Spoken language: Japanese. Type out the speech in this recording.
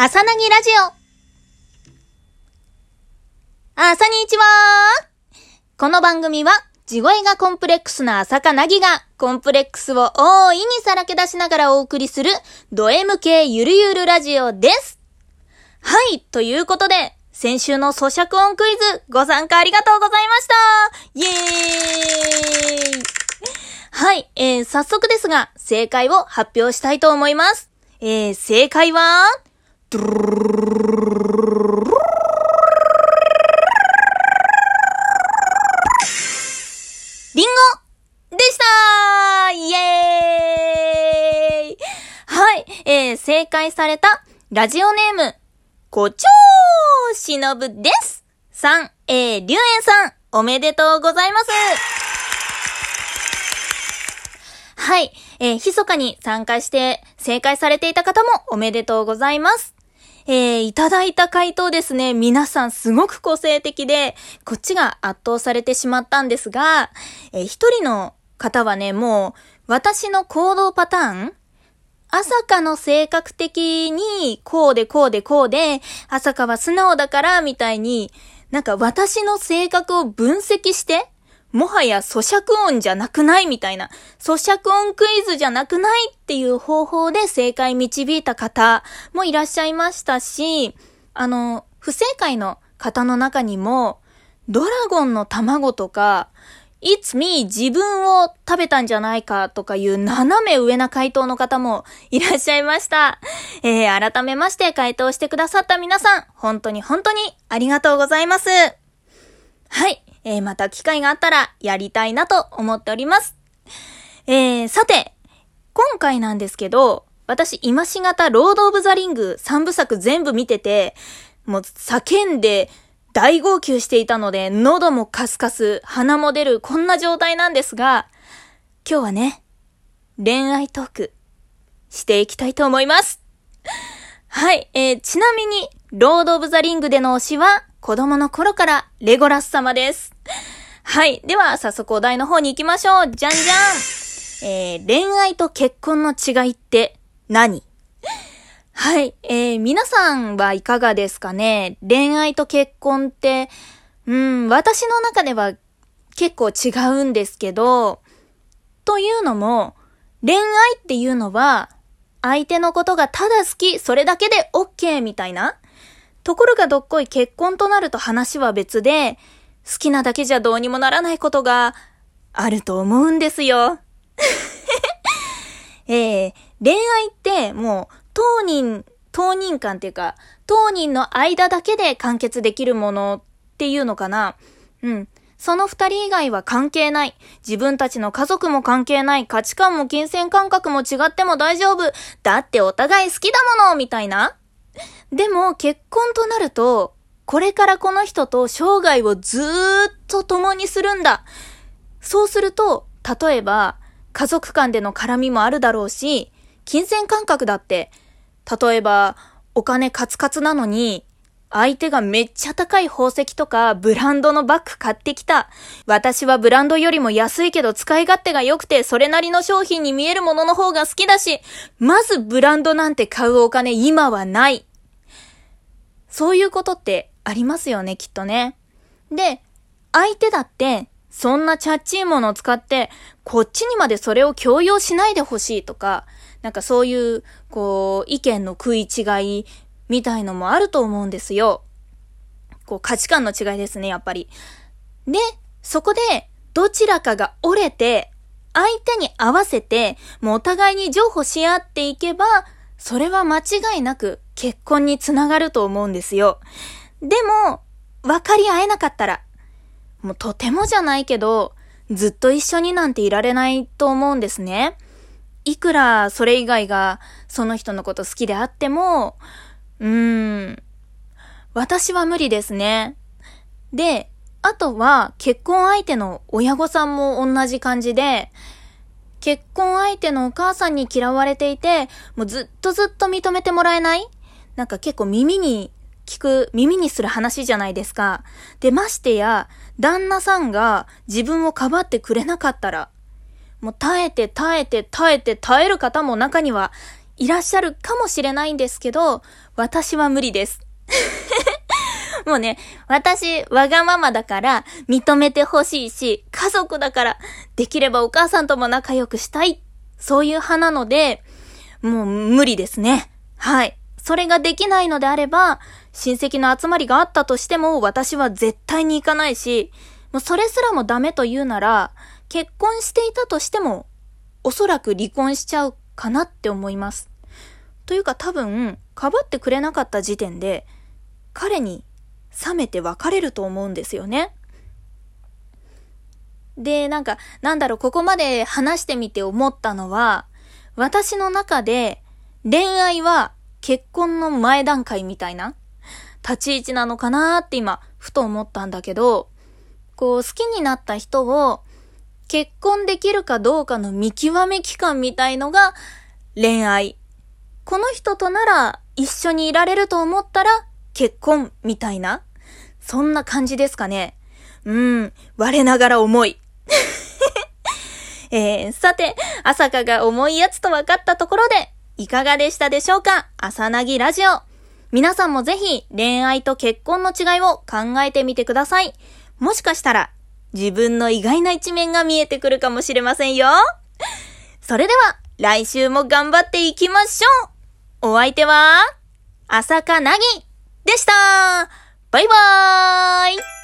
朝なぎラジオ。朝にちはこの番組は、地声がコンプレックスな朝かなぎが、コンプレックスを大いにさらけ出しながらお送りする、ド M 系ゆるゆるラジオです。はい、ということで、先週の咀嚼音クイズ、ご参加ありがとうございましたイエーイはい、えー、早速ですが、正解を発表したいと思います。えー、正解は、リンゴでしたイエーイはい、えー、正解されたラジオネーム、こちょーしのぶです。さん、えー、りゅうえんさん、おめでとうございます。はい、えー、密かに参加して正解されていた方もおめでとうございます。えー、いただいた回答ですね、皆さんすごく個性的で、こっちが圧倒されてしまったんですが、えー、一人の方はね、もう、私の行動パターン朝香の性格的に、こうでこうでこうで、朝香は素直だから、みたいに、なんか私の性格を分析して、もはや咀嚼音じゃなくないみたいな、咀嚼音クイズじゃなくないっていう方法で正解導いた方もいらっしゃいましたし、あの、不正解の方の中にも、ドラゴンの卵とか、It's me 自分を食べたんじゃないかとかいう斜め上な回答の方もいらっしゃいました。えー、改めまして回答してくださった皆さん、本当に本当にありがとうございます。はい。えー、また機会があったらやりたいなと思っております。えー、さて、今回なんですけど、私今しがたロード・オブ・ザ・リング3部作全部見てて、もう叫んで、大号泣していたので、喉もカスカス、鼻も出る、こんな状態なんですが、今日はね、恋愛トーク、していきたいと思います。はい、えー、ちなみに、ロード・オブ・ザ・リングでの推しは、子供の頃からレゴラス様です。はい、では、早速お題の方に行きましょう。じゃんじゃんえー、恋愛と結婚の違いって何？はい。えー、皆さんはいかがですかね？恋愛と結婚って、うん、私の中では結構違うんですけど、というのも、恋愛っていうのは、相手のことがただ好き、それだけで OK みたいな。ところがどっこい結婚となると話は別で、好きなだけじゃどうにもならないことがあると思うんですよ。えー、恋愛ってもう当人、当人間っていうか、当人の間だけで完結できるものっていうのかな。うん。その二人以外は関係ない。自分たちの家族も関係ない。価値観も金銭感覚も違っても大丈夫。だってお互い好きだものみたいな。でも結婚となると、これからこの人と生涯をずーっと共にするんだ。そうすると、例えば、家族間での絡みもあるだろうし、金銭感覚だって例えば、お金カツカツなのに、相手がめっちゃ高い宝石とかブランドのバッグ買ってきた。私はブランドよりも安いけど使い勝手が良くてそれなりの商品に見えるものの方が好きだし、まずブランドなんて買うお金今はない。そういうことってありますよね、きっとね。で、相手だってそんなチャッチーものを使ってこっちにまでそれを強要しないでほしいとか、なんかそういう、こう、意見の食い違いみたいのもあると思うんですよ。こう、価値観の違いですね、やっぱり。で、そこで、どちらかが折れて、相手に合わせて、もうお互いに譲歩し合っていけば、それは間違いなく結婚につながると思うんですよ。でも、分かり合えなかったら、もうとてもじゃないけど、ずっと一緒になんていられないと思うんですね。いくらそれ以外がその人のこと好きであっても、うーん、私は無理ですね。で、あとは結婚相手の親御さんも同じ感じで、結婚相手のお母さんに嫌われていて、もうずっとずっと認めてもらえないなんか結構耳に聞く、耳にする話じゃないですか。で、ましてや、旦那さんが自分をかばってくれなかったら、もう耐えて耐えて耐えて耐える方も中にはいらっしゃるかもしれないんですけど、私は無理です。もうね、私、わがままだから認めてほしいし、家族だからできればお母さんとも仲良くしたい。そういう派なので、もう無理ですね。はい。それができないのであれば、親戚の集まりがあったとしても私は絶対に行かないし、もうそれすらもダメと言うなら、結婚していたとしても、おそらく離婚しちゃうかなって思います。というか多分、かばってくれなかった時点で、彼に冷めて別れると思うんですよね。で、なんか、なんだろう、ここまで話してみて思ったのは、私の中で恋愛は結婚の前段階みたいな立ち位置なのかなって今、ふと思ったんだけど、こう、好きになった人を結婚できるかどうかの見極め期間みたいのが恋愛。この人となら一緒にいられると思ったら結婚みたいな？そんな感じですかね。うん、我ながら重い。えー、さて、朝香が重いやつと分かったところで、いかがでしたでしょうか？朝なぎラジオ。皆さんもぜひ恋愛と結婚の違いを考えてみてください。もしかしたら自分の意外な一面が見えてくるかもしれませんよ。それでは来週も頑張っていきましょう。お相手は、朝香なぎでしたバイバーイ